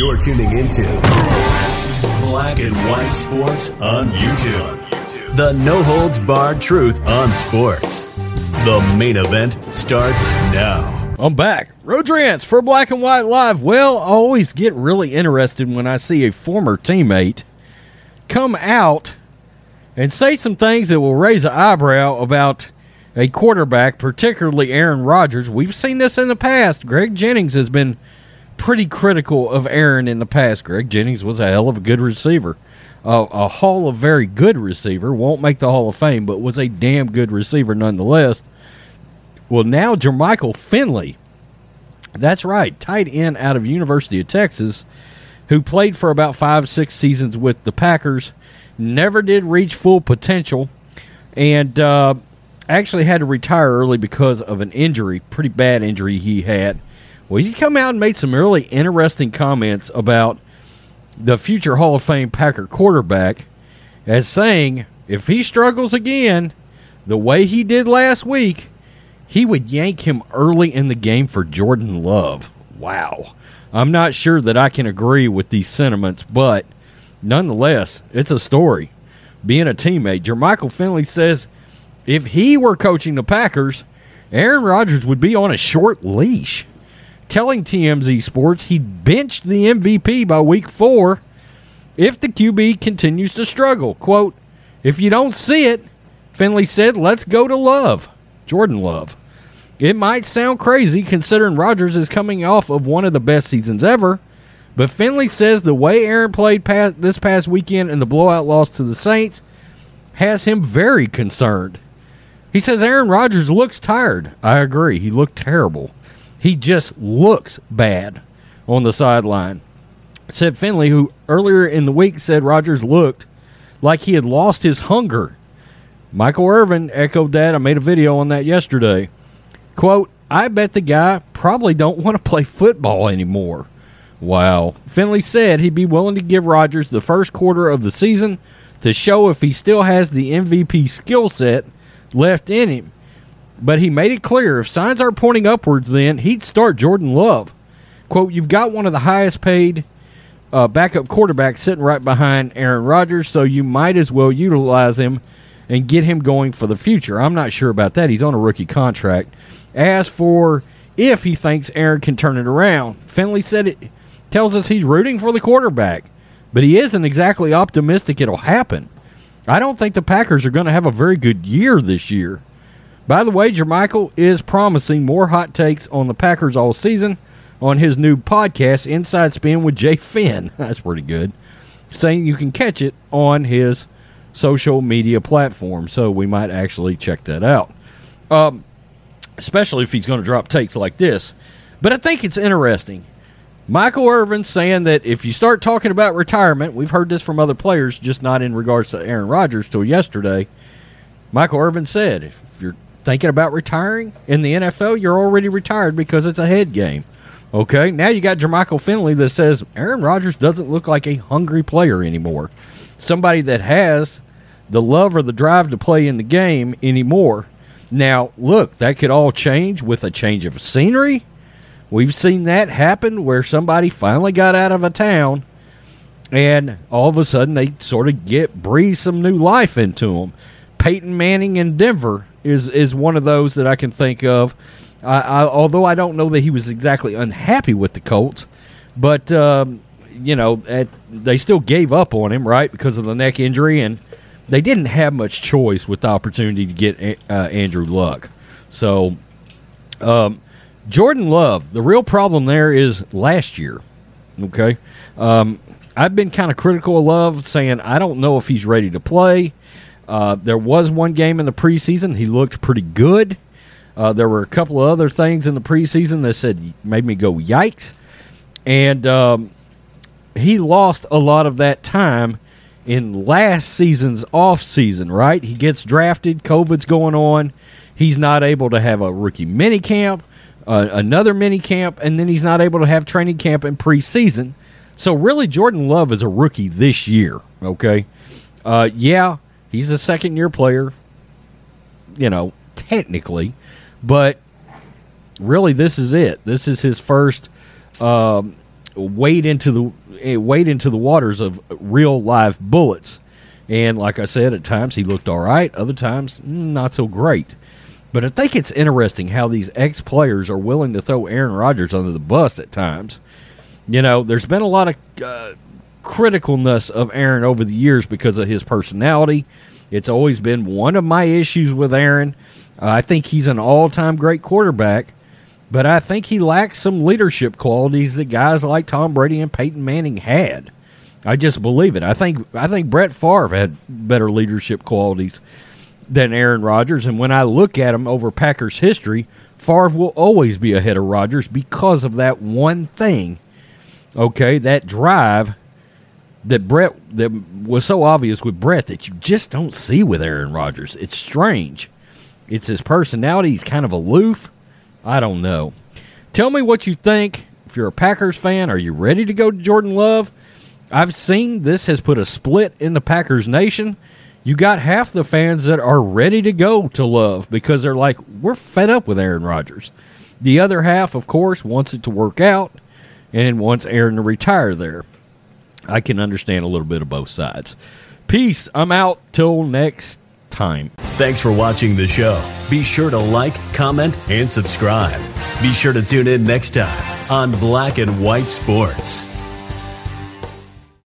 You're tuning into Black and White Sports on YouTube. The no holds barred truth on sports. The main event starts now. I'm back. Rodrance for Black and White Live. Well, I always get really interested when I see a former teammate come out and say some things that will raise an eyebrow about a quarterback, particularly Aaron Rodgers. We've seen this in the past. Greg Jennings has been pretty critical of Aaron in the past. Greg Jennings was a hell of a good receiver. Uh, a Hall of very good receiver. Won't make the Hall of Fame, but was a damn good receiver nonetheless. Well, now Jermichael Finley. That's right, tight end out of University of Texas, who played for about five, six seasons with the Packers. Never did reach full potential, and uh, actually had to retire early because of an injury, pretty bad injury he had. Well, he's come out and made some really interesting comments about the future Hall of Fame Packer quarterback as saying if he struggles again the way he did last week, he would yank him early in the game for Jordan Love. Wow. I'm not sure that I can agree with these sentiments, but nonetheless, it's a story. Being a teammate, Jermichael Finley says if he were coaching the Packers, Aaron Rodgers would be on a short leash telling TMZ Sports he'd benched the MVP by week four if the QB continues to struggle. Quote, if you don't see it, Finley said, let's go to Love, Jordan Love. It might sound crazy considering Rodgers is coming off of one of the best seasons ever, but Finley says the way Aaron played past, this past weekend in the blowout loss to the Saints has him very concerned. He says Aaron Rodgers looks tired. I agree. He looked terrible. He just looks bad on the sideline. Said Finley, who earlier in the week said Rodgers looked like he had lost his hunger. Michael Irvin echoed that. I made a video on that yesterday. Quote, I bet the guy probably don't want to play football anymore. Wow. Finley said he'd be willing to give Rodgers the first quarter of the season to show if he still has the MVP skill set left in him. But he made it clear if signs aren't pointing upwards, then he'd start Jordan Love. Quote, You've got one of the highest paid uh, backup quarterbacks sitting right behind Aaron Rodgers, so you might as well utilize him and get him going for the future. I'm not sure about that. He's on a rookie contract. As for if he thinks Aaron can turn it around, Finley said it tells us he's rooting for the quarterback, but he isn't exactly optimistic it'll happen. I don't think the Packers are going to have a very good year this year. By the way, Jermichael is promising more hot takes on the Packers all season on his new podcast, Inside Spin with Jay Finn. That's pretty good. Saying you can catch it on his social media platform, so we might actually check that out. Um, especially if he's going to drop takes like this. But I think it's interesting. Michael Irvin saying that if you start talking about retirement, we've heard this from other players, just not in regards to Aaron Rodgers till yesterday. Michael Irvin said, if you're thinking about retiring in the NFL, you're already retired because it's a head game. Okay, now you got Jermichael Finley that says Aaron Rodgers doesn't look like a hungry player anymore. Somebody that has the love or the drive to play in the game anymore. Now, look, that could all change with a change of scenery. We've seen that happen where somebody finally got out of a town and all of a sudden they sort of get breathe some new life into them. Peyton Manning in Denver is is one of those that I can think of. I, I, although I don't know that he was exactly unhappy with the Colts, but um, you know at, they still gave up on him right because of the neck injury, and they didn't have much choice with the opportunity to get uh, Andrew Luck. So, um, Jordan Love, the real problem there is last year. Okay, um, I've been kind of critical of Love, saying I don't know if he's ready to play. Uh, there was one game in the preseason. He looked pretty good. Uh, there were a couple of other things in the preseason that said made me go yikes. and um, he lost a lot of that time in last season's off season. Right, he gets drafted. COVID's going on. He's not able to have a rookie mini camp, uh, another mini camp, and then he's not able to have training camp in preseason. So really, Jordan Love is a rookie this year. Okay, uh, yeah, he's a second year player. You know, technically, but really, this is it. This is his first um, wade into the uh, wade into the waters of real live bullets. And like I said, at times he looked all right, other times mm, not so great. But I think it's interesting how these ex players are willing to throw Aaron Rodgers under the bus at times. You know, there's been a lot of uh, criticalness of Aaron over the years because of his personality. It's always been one of my issues with Aaron. Uh, I think he's an all time great quarterback, but I think he lacks some leadership qualities that guys like Tom Brady and Peyton Manning had. I just believe it. I think I think Brett Favre had better leadership qualities than Aaron Rodgers, and when I look at him over Packers history, Favre will always be ahead of Rodgers because of that one thing. Okay, that drive that Brett that was so obvious with Brett that you just don't see with Aaron Rodgers. It's strange. It's his personality. He's kind of aloof. I don't know. Tell me what you think. If you're a Packers fan, are you ready to go to Jordan Love? I've seen this has put a split in the Packers nation. You got half the fans that are ready to go to Love because they're like, we're fed up with Aaron Rodgers. The other half, of course, wants it to work out and wants Aaron to retire there. I can understand a little bit of both sides. Peace. I'm out till next time. Thanks for watching the show. Be sure to like, comment, and subscribe. Be sure to tune in next time on Black and White Sports.